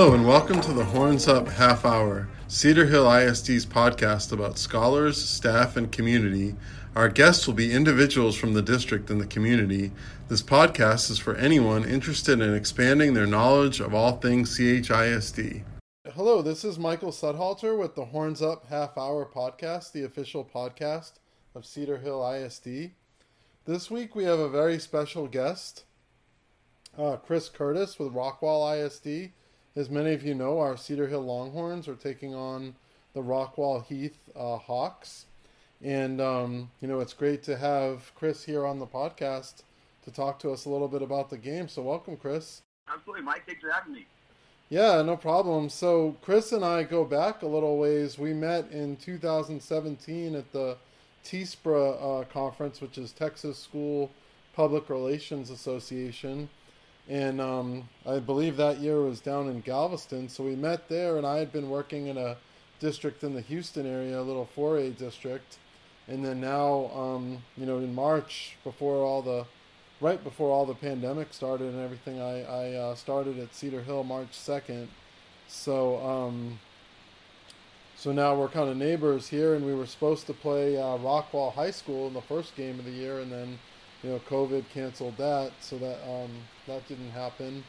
Hello, and welcome to the Horns Up Half Hour, Cedar Hill ISD's podcast about scholars, staff, and community. Our guests will be individuals from the district and the community. This podcast is for anyone interested in expanding their knowledge of all things CHISD. Hello, this is Michael Sudhalter with the Horns Up Half Hour podcast, the official podcast of Cedar Hill ISD. This week we have a very special guest, uh, Chris Curtis with Rockwall ISD. As many of you know, our Cedar Hill Longhorns are taking on the Rockwall Heath uh, Hawks. And, um, you know, it's great to have Chris here on the podcast to talk to us a little bit about the game. So, welcome, Chris. Absolutely, Mike. Thanks for having me. Yeah, no problem. So, Chris and I go back a little ways. We met in 2017 at the TSPRA uh, conference, which is Texas School Public Relations Association and um, I believe that year was down in Galveston. So we met there, and I had been working in a district in the Houston area, a little 4A district, and then now, um, you know, in March, before all the, right before all the pandemic started and everything, I I uh, started at Cedar Hill March 2nd. So um, so now we're kind of neighbors here, and we were supposed to play uh, Rockwall High School in the first game of the year, and then you know, COVID canceled that, so that um, that didn't happen.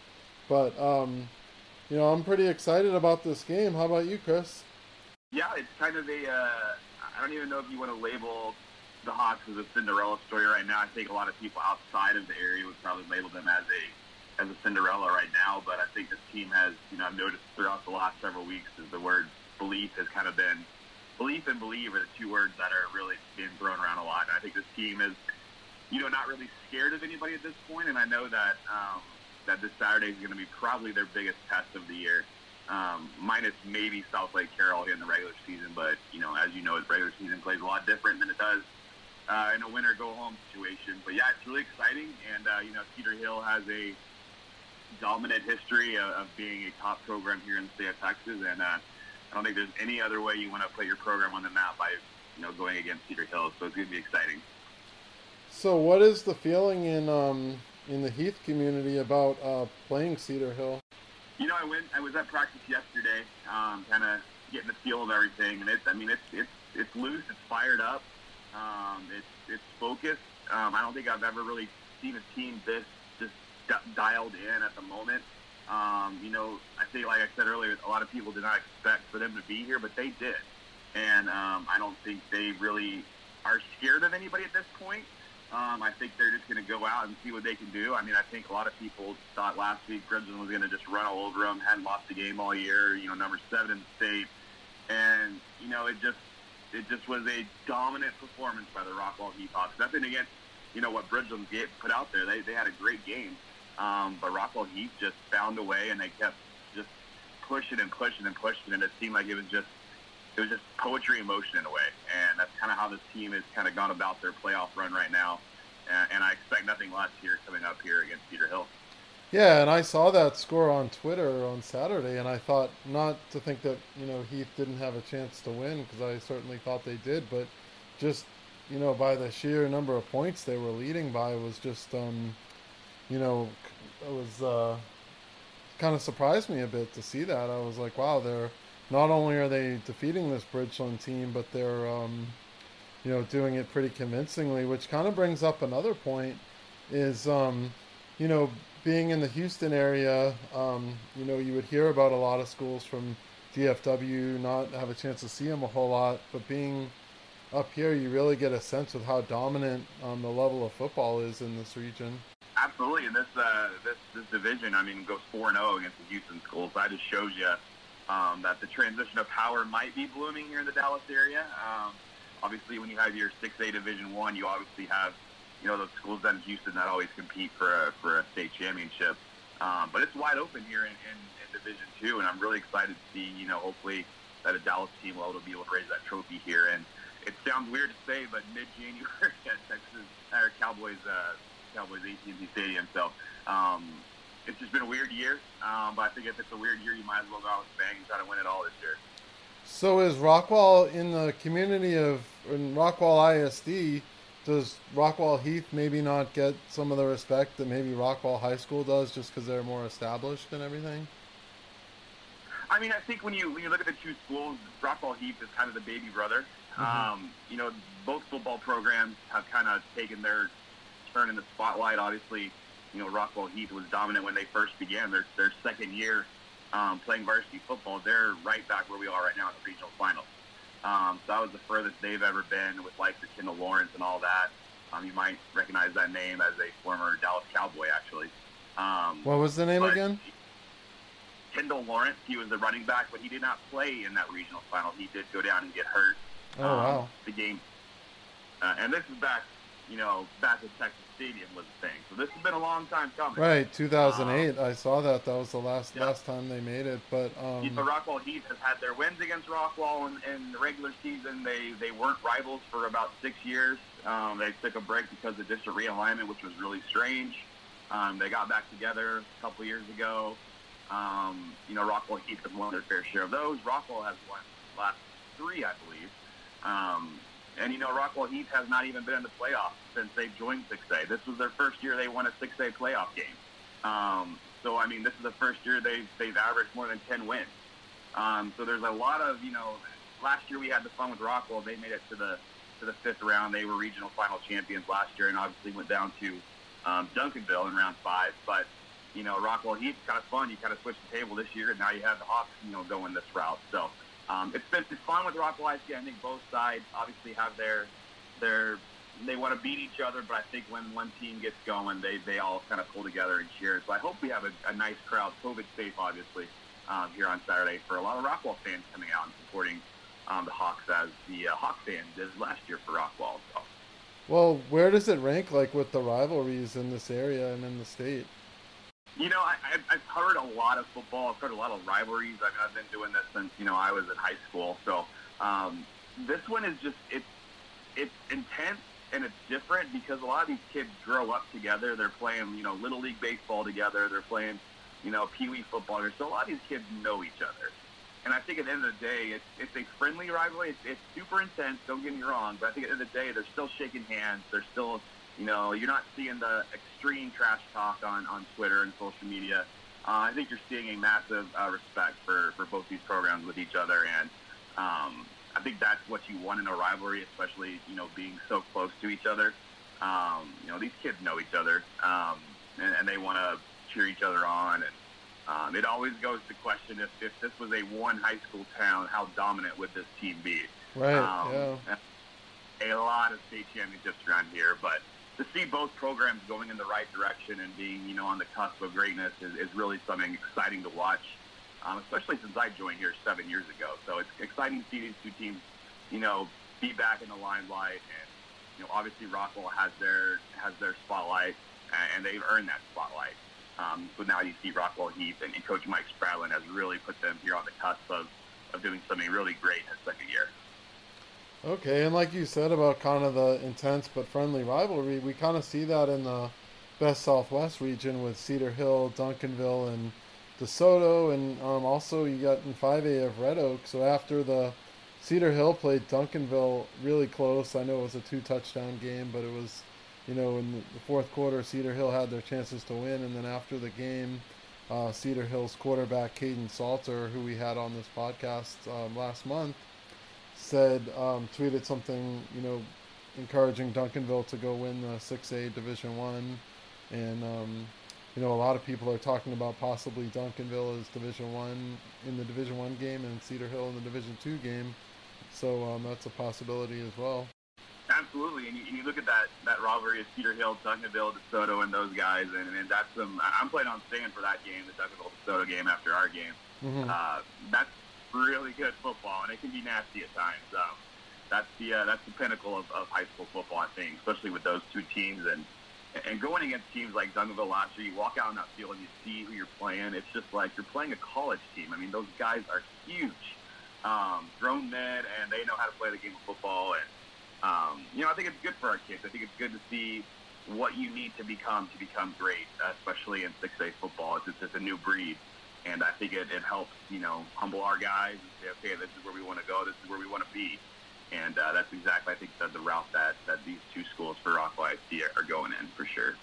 But um, you know, I'm pretty excited about this game. How about you, Chris? Yeah, it's kind of a. Uh, I don't even know if you want to label the Hawks as a Cinderella story right now. I think a lot of people outside of the area would probably label them as a as a Cinderella right now. But I think this team has, you know, I've noticed throughout the last several weeks is the word belief has kind of been belief and believe are the two words that are really being thrown around a lot. And I think this team is you know, not really scared of anybody at this point, and I know that um, that this Saturday is going to be probably their biggest test of the year, um, minus maybe Southlake Carroll in the regular season. But you know, as you know, the regular season plays a lot different than it does uh, in a winner go home situation. But yeah, it's really exciting, and uh, you know, Cedar Hill has a dominant history of, of being a top program here in the state of Texas, and uh, I don't think there's any other way you want to put your program on the map by you know going against Cedar Hill. So it's going to be exciting. So, what is the feeling in um, in the Heath community about uh, playing Cedar Hill? You know, I went. I was at practice yesterday, um, kind of getting the feel of everything, and it's. I mean, it's it's it's loose. It's fired up. Um, it's it's focused. Um, I don't think I've ever really seen a team this just d- dialed in at the moment. Um, you know, I think, like I said earlier, a lot of people did not expect for them to be here, but they did, and um, I don't think they really are scared of anybody at this point. Um, I think they're just going to go out and see what they can do. I mean, I think a lot of people thought last week Bridgeland was going to just run all over them, hadn't lost a game all year, you know, number seven in the state. And, you know, it just it just was a dominant performance by the Rockwall Hawks. Nothing against, you know, what Bridgeland put out there. They, they had a great game. Um, but Rockwall Heath just found a way, and they kept just pushing and pushing and pushing, and it seemed like it was just it was just poetry in motion in a way, and that's kind of how this team has kind of gone about their playoff run right now. And, and I expect nothing less here coming up here against Cedar Hill. Yeah, and I saw that score on Twitter on Saturday, and I thought not to think that you know Heath didn't have a chance to win because I certainly thought they did, but just you know by the sheer number of points they were leading by was just um, you know it was uh, kind of surprised me a bit to see that. I was like, wow, they're not only are they defeating this Bridgeland team, but they're um, you know doing it pretty convincingly. Which kind of brings up another point: is um, you know being in the Houston area, um, you know you would hear about a lot of schools from DFW, not have a chance to see them a whole lot, but being up here, you really get a sense of how dominant um, the level of football is in this region. Absolutely, and this uh, this this division, I mean, goes four and zero oh against the Houston schools. That just shows you um, that the transition of power might be blooming here in the Dallas area. Um, obviously, when you have your 6A Division One, you obviously have you know those schools down in Houston that always compete for a for a state championship. Um, but it's wide open here in, in, in Division Two, and I'm really excited to see you know hopefully that a Dallas team will be able to raise that trophy here. And it sounds weird to say, but mid-January at Texas or Cowboys uh, Cowboys AT&T Stadium. So um, it's just been a weird year. Um, but I think if it's a weird year, you might as well go out with bang and try to win it all this year. So is Rockwall in the community of in Rockwall ISD? Does Rockwall Heath maybe not get some of the respect that maybe Rockwall High School does, just because they're more established and everything? I mean, I think when you when you look at the two schools, Rockwall Heath is kind of the baby brother. Mm-hmm. Um, you know, both football programs have kind of taken their turn in the spotlight. Obviously, you know, Rockwall Heath was dominant when they first began their their second year um, playing varsity football. They're right back where we are right now in the regional finals. Um, so that was the furthest they've ever been with like the Kendall Lawrence and all that. Um, you might recognize that name as a former Dallas Cowboy, actually. Um, what was the name again? Kendall Lawrence. He was the running back, but he did not play in that regional final. He did go down and get hurt. Oh um, wow! The game, uh, and this is back, you know, back at Texas Stadium was a thing. So this has been a long time coming. Right, 2008. Um, I saw that. That was the last yeah. last time they made it. But um, know, Rockwall Heath has had their wins against Rockwall in, in the regular season. They they weren't rivals for about six years. Um, they took a break because of district realignment, which was really strange. Um, they got back together a couple years ago. Um, you know, Rockwall Heath has won their fair share of those. Rockwall has won last three, I believe. Um, and you know, Rockwall Heath has not even been in the playoffs since they joined 6A. This was their first year they won a 6A playoff game. Um, so I mean, this is the first year they've they've averaged more than 10 wins. Um, so there's a lot of you know. Last year we had the fun with Rockwall. They made it to the to the fifth round. They were regional final champions last year, and obviously went down to um, Duncanville in round five. But you know, Rockwall Heath kind of fun. You kind of switch the table this year, and now you have the Hawks, you know, going this route. So um, it's been it's fun with Rockwall ISD. I think both sides obviously have their their they want to beat each other, but I think when one team gets going, they they all kind of pull together and cheer. So I hope we have a, a nice crowd, COVID safe, obviously, um, here on Saturday for a lot of Rockwall fans coming out and supporting um, the Hawks as the uh, Hawks fans did last year for Rockwall. So. Well, where does it rank, like with the rivalries in this area and in the state? You know, I, I've heard a lot of football. I've heard a lot of rivalries. I mean, I've been doing this since you know I was in high school. So um, this one is just it's it's intense and it's different because a lot of these kids grow up together. They're playing you know little league baseball together. They're playing you know pee wee football. So a lot of these kids know each other. And I think at the end of the day, it's, it's a friendly rivalry. It's, it's super intense. Don't get me wrong, but I think at the end of the day, they're still shaking hands. They're still you know, you're not seeing the extreme trash talk on, on Twitter and social media. Uh, I think you're seeing a massive uh, respect for, for both these programs with each other, and um, I think that's what you want in a rivalry, especially you know being so close to each other. Um, you know, these kids know each other, um, and, and they want to cheer each other on. And um, it always goes to question if, if this was a one high school town, how dominant would this team be? Right. Um, yeah. A lot of state championships around here, but to see both programs going in the right direction and being, you know, on the cusp of greatness is, is really something exciting to watch, um, especially since I joined here seven years ago. So it's exciting to see these two teams, you know, be back in the limelight. And, you know, obviously Rockwall has their has their spotlight, and they've earned that spotlight. Um, so now you see Rockwall Heath and, and Coach Mike Spradlin has really put them here on the cusp of, of doing something really great in his second year. Okay, and like you said about kind of the intense but friendly rivalry, we kind of see that in the Best Southwest region with Cedar Hill, Duncanville, and DeSoto, and um, also you got in 5A of Red Oak. So after the Cedar Hill played Duncanville really close, I know it was a two touchdown game, but it was, you know, in the fourth quarter, Cedar Hill had their chances to win, and then after the game, uh, Cedar Hill's quarterback Kaden Salter, who we had on this podcast um, last month said um, tweeted something you know encouraging Duncanville to go win the 6A Division One, and um, you know a lot of people are talking about possibly Duncanville as Division One in the Division One game and Cedar Hill in the Division Two game, so um, that's a possibility as well. Absolutely, and you, and you, look at that that rivalry of Cedar Hill, Duncanville, DeSoto, and those guys, and, and that's some. I'm playing on stand for that game, the Duncanville DeSoto game after our game. Mm-hmm. Uh, that's really good football, and it can be nasty at times. Um, that's the uh, that's the pinnacle of, of high school football, I think, especially with those two teams and and going against teams like Duncanville last year. You walk out on that field and you see who you're playing. It's just like you're playing a college team. I mean, those guys are huge, um, grown men, and they know how to play the game of football. And um, you know, I think it's good for our kids. I think it's good to see what you need to become to become great, especially in 6A football. It's just a new breed and I think it, it helps, you know, humble our guys and say, okay, this is where we want to go, this is where we want to be, and uh, that's exactly, I think, the, the route that, that these two schools for Rockwall ISD are going in for sure.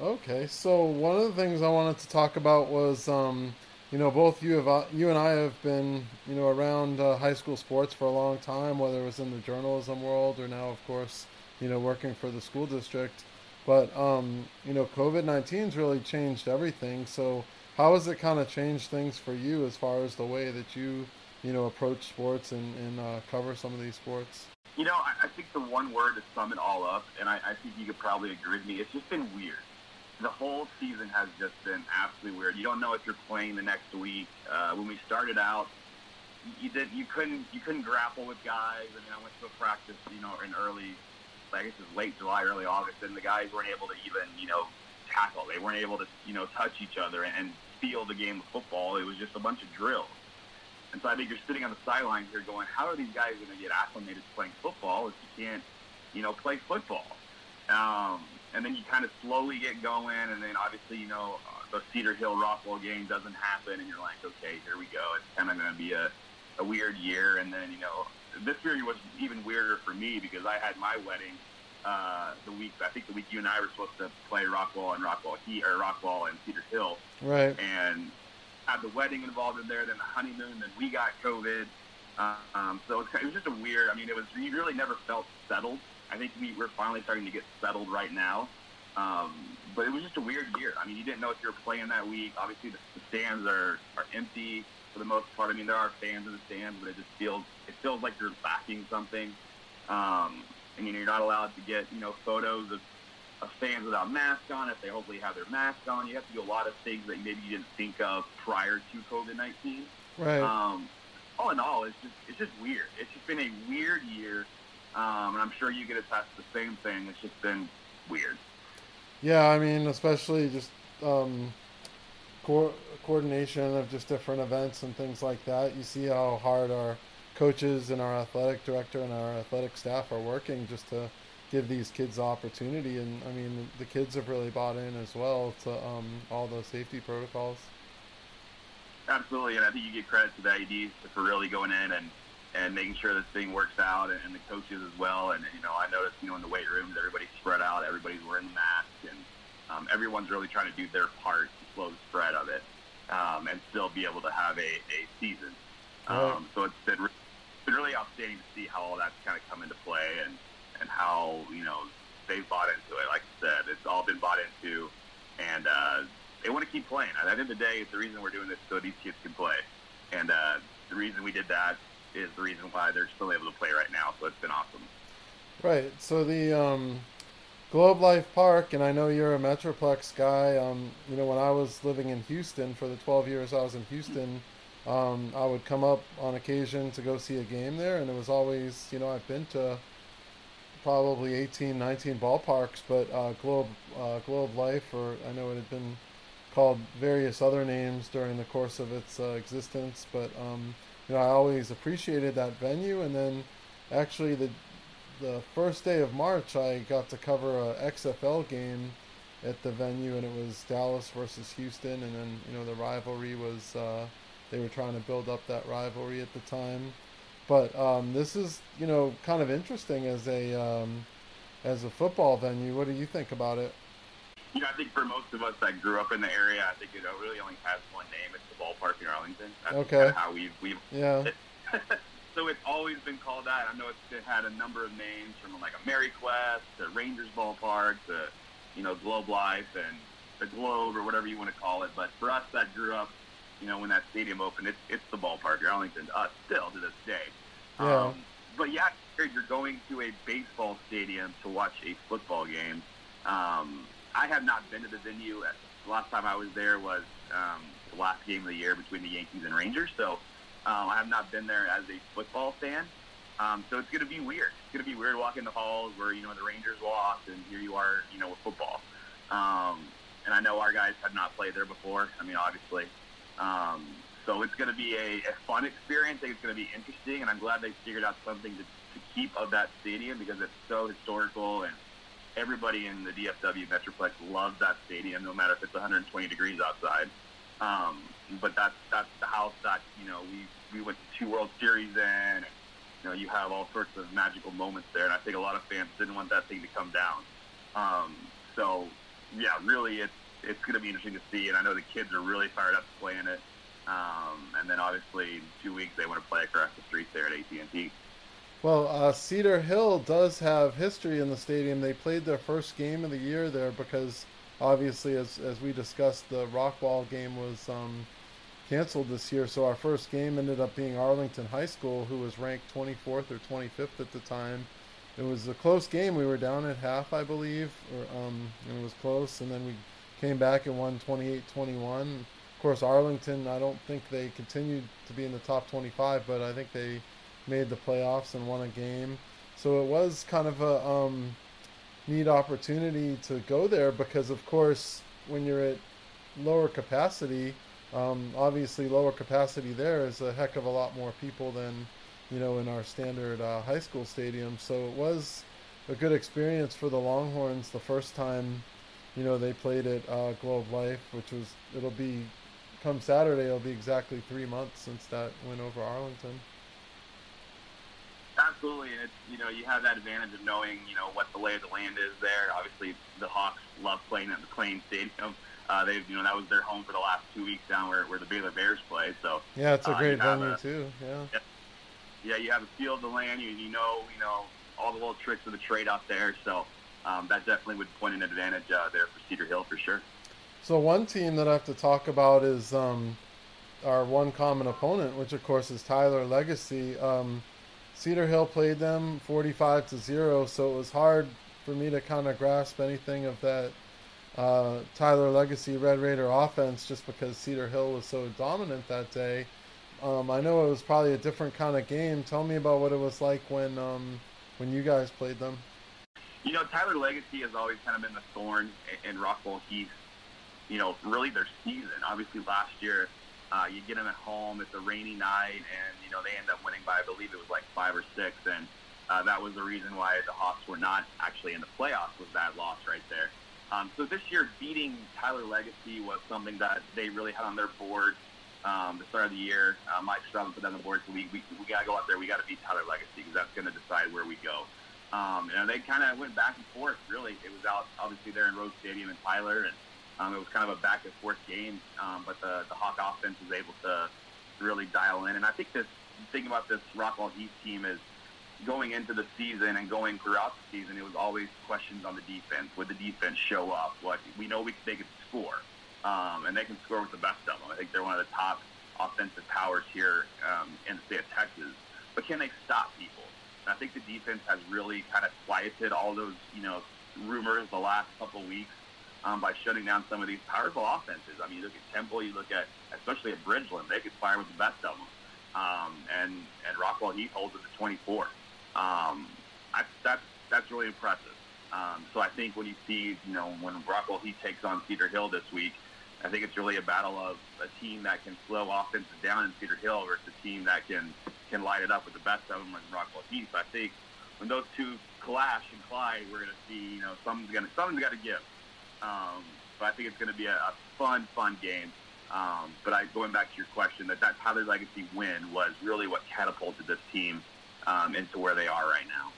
Okay, so one of the things I wanted to talk about was um, you know, both you have uh, you and I have been, you know, around uh, high school sports for a long time, whether it was in the journalism world or now, of course, you know, working for the school district. But um, you know, COVID nineteen's really changed everything. So, how has it kind of changed things for you as far as the way that you, you know, approach sports and, and uh, cover some of these sports? You know, I, I think the one word to sum it all up, and I, I think you could probably agree with me, it's just been weird the whole season has just been absolutely weird. You don't know if you're playing the next week. Uh, when we started out, you did you couldn't you couldn't grapple with guys. I mean, I went to a practice, you know, in early, I guess it was late July, early August, and the guys weren't able to even you know tackle. They weren't able to you know touch each other and feel the game of football. It was just a bunch of drills. And so I think you're sitting on the sidelines here going, how are these guys going to get acclimated to playing football if you can't, you know, play football? Um, and then you kind of slowly get going, and then obviously, you know, the Cedar Hill Rockwall game doesn't happen, and you're like, okay, here we go. It's kind of going to be a, a weird year, and then, you know, this year was even weirder for me because I had my wedding uh, the week, I think the week you and I were supposed to play Rockwall and Rockwall he or Rockwall and Cedar Hill. Right. And had the wedding involved in there, then the honeymoon, then we got COVID. Um, so it was, just a weird, I mean, it was, you really never felt settled I think we, we're finally starting to get settled right now. Um, but it was just a weird year. I mean, you didn't know if you were playing that week. Obviously, the, the stands are, are empty for the most part. I mean, there are fans in the stands, but it just feels it feels like you're lacking something. Um, and you know, you're not allowed to get you know photos of, of fans without masks on. If they hopefully have their mask on, you have to do a lot of things that maybe you didn't think of prior to COVID-19. Right. Um, all in all, it's just it's just weird. It's just been a weird year. Um, and I'm sure you get attest to the same thing. It's just been weird. Yeah, I mean, especially just um, co- coordination of just different events and things like that. You see how hard our coaches and our athletic director and our athletic staff are working just to give these kids the opportunity. And I mean, the kids have really bought in as well to um, all the safety protocols. Absolutely, and I think you get credit to the ISDs for really going in and and making sure this thing works out, and, and the coaches as well. And you know, I noticed you know in the weight rooms, everybody's spread out, everybody's wearing masks, and um, everyone's really trying to do their part to slow the spread of it, um, and still be able to have a, a season. Um, so it's been, it's been really outstanding to see how all that's kind of come into play, and and how you know they've bought into it. Like I said, it's all been bought into, and uh, they want to keep playing. At the end of the day, it's the reason we're doing this so these kids can play, and uh, the reason we did that is the reason why they're still able to play right now. So it's been awesome. Right. So the um, Globe Life Park, and I know you're a Metroplex guy. Um, you know, when I was living in Houston for the 12 years I was in Houston, um, I would come up on occasion to go see a game there, and it was always, you know, I've been to probably 18, 19 ballparks, but uh, Globe uh, Globe Life, or I know it had been called various other names during the course of its uh, existence, but um, you know, I always appreciated that venue. And then actually the the first day of March, I got to cover a XFL game at the venue, and it was Dallas versus Houston. And then you know the rivalry was uh, they were trying to build up that rivalry at the time. But um, this is you know kind of interesting as a um, as a football venue. What do you think about it? You know, I think for most of us that grew up in the area, I think it really only has one name. It's the ballpark in Arlington. That's okay. how we've we've yeah. so it's always been called that. I know it's had a number of names from like a Mary Quest to Rangers Ballpark to you know Globe Life and the Globe or whatever you want to call it. But for us that grew up, you know, when that stadium opened, it's it's the ballpark in Arlington. Uh, still to this day. Yeah. Um, but yeah, you're going to a baseball stadium to watch a football game. Um, I have not been to the venue. The last time I was there was um, the last game of the year between the Yankees and Rangers. So um, I have not been there as a football fan. Um, so it's going to be weird. It's going to be weird walking the halls where you know the Rangers lost, and here you are, you know, with football. Um, and I know our guys have not played there before. I mean, obviously. Um, so it's going to be a, a fun experience. I think it's going to be interesting, and I'm glad they figured out something to, to keep of that stadium because it's so historical and everybody in the DFW Metroplex loves that stadium, no matter if it's 120 degrees outside. Um, but that's that's the house that you know we we went to two World Series in. And, you know, you have all sorts of magical moments there, and I think a lot of fans didn't want that thing to come down. Um, so, yeah, really, it's it's going to be interesting to see, and I know the kids are really fired up playing it. Um, and then obviously in two weeks they want to play across the street there at AT&T. Well, uh, Cedar Hill does have history in the stadium. They played their first game of the year there because obviously, as as we discussed, the Rockwall game was um, canceled this year. So our first game ended up being Arlington High School, who was ranked 24th or 25th at the time. It was a close game. We were down at half, I believe, or, um, and it was close. And then we came back and won 28-21. Of course, Arlington. I don't think they continued to be in the top 25, but I think they made the playoffs and won a game. So it was kind of a um, neat opportunity to go there because, of course, when you're at lower capacity, um, obviously lower capacity there is a heck of a lot more people than you know in our standard uh, high school stadium. So it was a good experience for the Longhorns the first time you know they played at uh, Globe Life, which was it'll be come Saturday. It'll be exactly three months since that went over Arlington. Absolutely, and it's you know you have that advantage of knowing you know what the lay of the land is there. Obviously, the Hawks love playing at McLane Stadium. Uh, they've you know that was their home for the last two weeks down where, where the Baylor Bears play. So yeah, it's a uh, great venue a, too. Yeah. yeah, yeah, you have a feel of the land. You you know you know all the little tricks of the trade out there. So um, that definitely would point an advantage uh, there for Cedar Hill for sure. So one team that I have to talk about is um, our one common opponent, which of course is Tyler Legacy. Um, Cedar Hill played them 45 to 0, so it was hard for me to kind of grasp anything of that uh, Tyler Legacy Red Raider offense just because Cedar Hill was so dominant that day. Um, I know it was probably a different kind of game. Tell me about what it was like when um, when you guys played them. You know, Tyler Legacy has always kind of been the thorn in Rockwall Heath. You know, really their season. Obviously, last year uh, you get them at home. It's a rainy night, and you know they end up winning by I believe it was like five or six, and uh, that was the reason why the Hawks were not actually in the playoffs. Was that loss right there? Um, so this year, beating Tyler Legacy was something that they really had on their board. Um, the start of the year, uh, Mike Stroud put on the board, so we we, we got to go out there. We got to beat Tyler Legacy because that's going to decide where we go. Um, and they kind of went back and forth. Really, it was out obviously there in Rose Stadium in Tyler, and um, it was kind of a back and forth game, um, but the, the Hawk offense was able to really dial in. And I think this thing about this Rockwall Heath team is going into the season and going throughout the season, it was always questions on the defense. Would the defense show up? What we know we they could score, um, and they can score with the best of them. I think they're one of the top offensive powers here um, in the state of Texas. But can they stop people? And I think the defense has really kind of quieted all those you know rumors the last couple weeks um, by shutting down some of these powerful offenses. I mean, you look at Temple, you look at especially at Bridgeland, they could fire with the best of them. Um, and and Rockwall Heath holds it to 24. Um, I, that's that's really impressive. Um, so I think when you see, you know, when Rockwall Heath takes on Cedar Hill this week, I think it's really a battle of a team that can slow offenses down in Cedar Hill versus a team that can can light it up with the best of them in Rockwall Heath. I think when those two clash and collide, we're going to see, you know, something's going to something's got to give. Um, but I think it's going to be a, a fun, fun game. Um, but I, going back to your question, that that Tyler Legacy win was really what catapulted this team um, into where they are right now.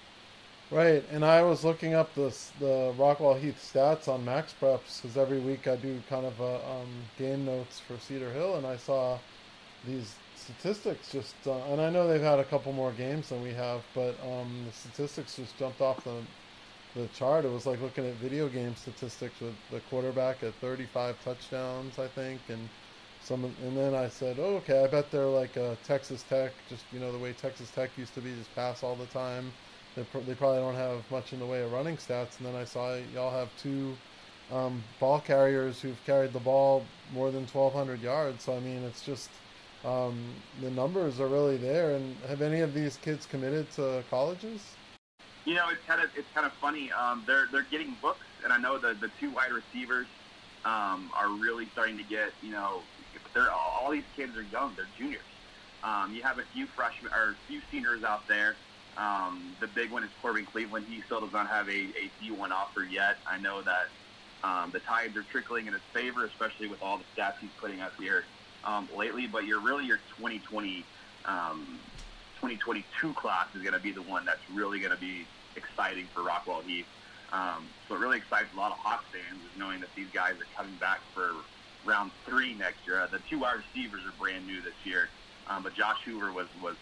Right, and I was looking up the the Rockwall Heath stats on MaxPreps because every week I do kind of a um, game notes for Cedar Hill, and I saw these statistics just, uh, and I know they've had a couple more games than we have, but um, the statistics just jumped off the the chart. It was like looking at video game statistics with the quarterback at 35 touchdowns, I think, and some. And then I said, oh, okay, I bet they're like a Texas Tech, just you know the way Texas Tech used to be, just pass all the time. They, pr- they probably don't have much in the way of running stats. And then I saw y'all have two um, ball carriers who've carried the ball more than 1,200 yards. So I mean, it's just um, the numbers are really there. And have any of these kids committed to colleges? You know, it's kind of it's kind of funny. Um, they're they're getting books, and I know the the two wide receivers um, are really starting to get. You know, they're all these kids are young. They're juniors. Um, you have a few freshmen or a few seniors out there. Um, the big one is Corbin Cleveland. He still does not have a, a D1 offer yet. I know that um, the tides are trickling in his favor, especially with all the stats he's putting up here um, lately. But you're really your 2020, um, 2022 class is going to be the one that's really going to be exciting for Rockwall Heath. Um, so it really excites a lot of Hawks fans is knowing that these guys are coming back for round three next year. Uh, the two wide receivers are brand new this year, um, but Josh Hoover was was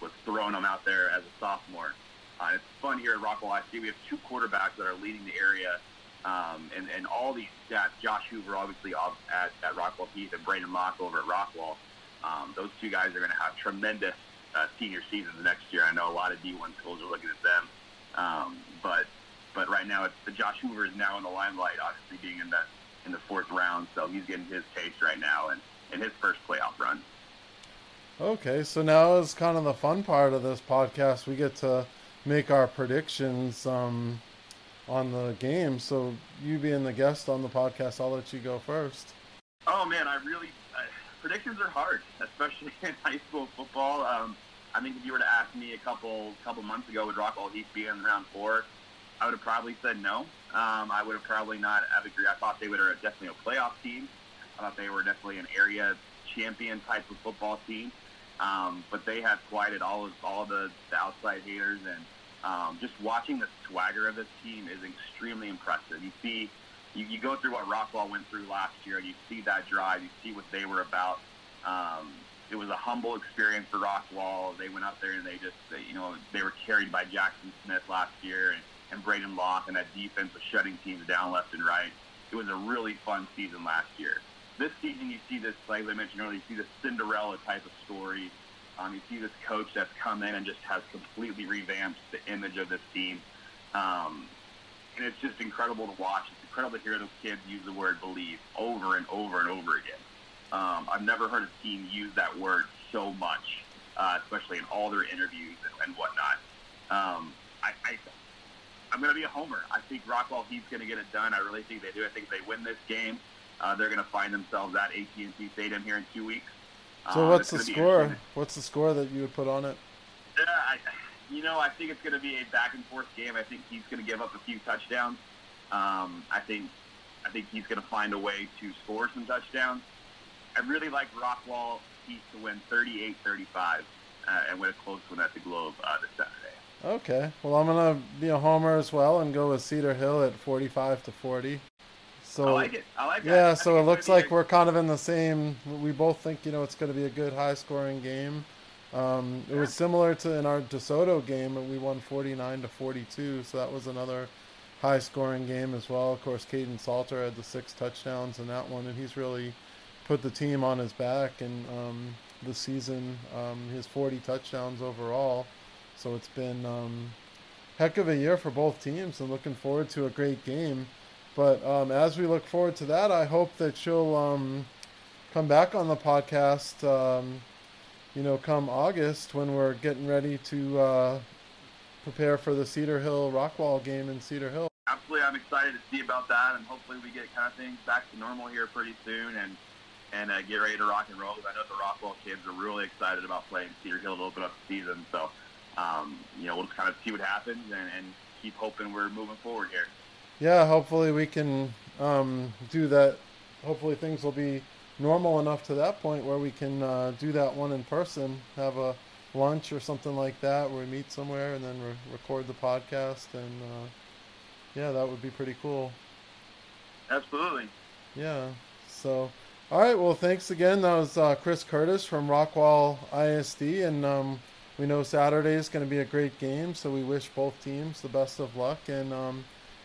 was throwing them out there as a sophomore. Uh, it's fun here at Rockwall ISD. We have two quarterbacks that are leading the area, um, and and all these stats. Josh Hoover, obviously, at at Rockwall Heath, and Brandon Mock over at Rockwall. Um, those two guys are going to have tremendous uh, senior seasons next year. I know a lot of D1 schools are looking at them, um, but but right now it's the Josh Hoover is now in the limelight, obviously being in the in the fourth round, so he's getting his taste right now and in his first playoff run. Okay, so now is kind of the fun part of this podcast. We get to make our predictions um, on the game. So you being the guest on the podcast, I'll let you go first. Oh man, I really uh, predictions are hard, especially in high school football. Um, I think if you were to ask me a couple couple months ago, would Rockwall Heath be in round four? I would have probably said no. Um, I would have probably not have agreed. I thought they were definitely a playoff team. I thought they were definitely an area champion type of football team. Um, but they have quieted all of all the, the outside haters, and um, just watching the swagger of this team is extremely impressive. You see, you, you go through what Rockwall went through last year, and you see that drive. You see what they were about. Um, it was a humble experience for Rockwall. They went out there and they just, they, you know, they were carried by Jackson Smith last year, and and Braden Locke and that defense was shutting teams down left and right. It was a really fun season last year. This season, you see this, like I mentioned earlier, you see this Cinderella type of story. Um, you see this coach that's come in and just has completely revamped the image of this team. Um, and it's just incredible to watch. It's incredible to hear those kids use the word believe over and over and over again. Um, I've never heard a team use that word so much, uh, especially in all their interviews and, and whatnot. Um, I, I, I'm going to be a homer. I think Rockwall Heath's going to get it done. I really think they do. I think if they win this game, uh, they're going to find themselves at AT&T Stadium here in two weeks. So uh, what's the score? What's the score that you would put on it? Yeah, I, you know, I think it's going to be a back and forth game. I think he's going to give up a few touchdowns. Um, I think I think he's going to find a way to score some touchdowns. I really like Rockwall Heath to win 38-35 uh, and win a close one at the Globe uh, this Saturday. Okay. Well, I'm gonna be a homer as well and go with Cedar Hill at 45 to 40. So I like it. I like yeah, so it looks like a... we're kind of in the same. We both think you know it's going to be a good high scoring game. Um, it yeah. was similar to in our DeSoto game, but we won 49 to 42, so that was another high scoring game as well. Of course, Kaden Salter had the six touchdowns in that one, and he's really put the team on his back and um, the season. Um, his 40 touchdowns overall. So it's been um, heck of a year for both teams, and looking forward to a great game. But um, as we look forward to that, I hope that you'll um, come back on the podcast. Um, you know, come August when we're getting ready to uh, prepare for the Cedar Hill Rockwall game in Cedar Hill. Absolutely, I'm excited to see about that, and hopefully we get kind of things back to normal here pretty soon, and and uh, get ready to rock and roll. I know the Rockwall kids are really excited about playing Cedar Hill to open up the season, so um, you know, we'll just kind of see what happens and, and, keep hoping we're moving forward here. Yeah, hopefully we can um, do that. Hopefully things will be normal enough to that point where we can uh, do that one in person, have a lunch or something like that where we meet somewhere and then re- record the podcast. And uh, yeah, that would be pretty cool. Absolutely. Yeah. So, all right. Well, thanks again. That was uh, Chris Curtis from Rockwall ISD. And, um, we know Saturday is going to be a great game, so we wish both teams the best of luck and um,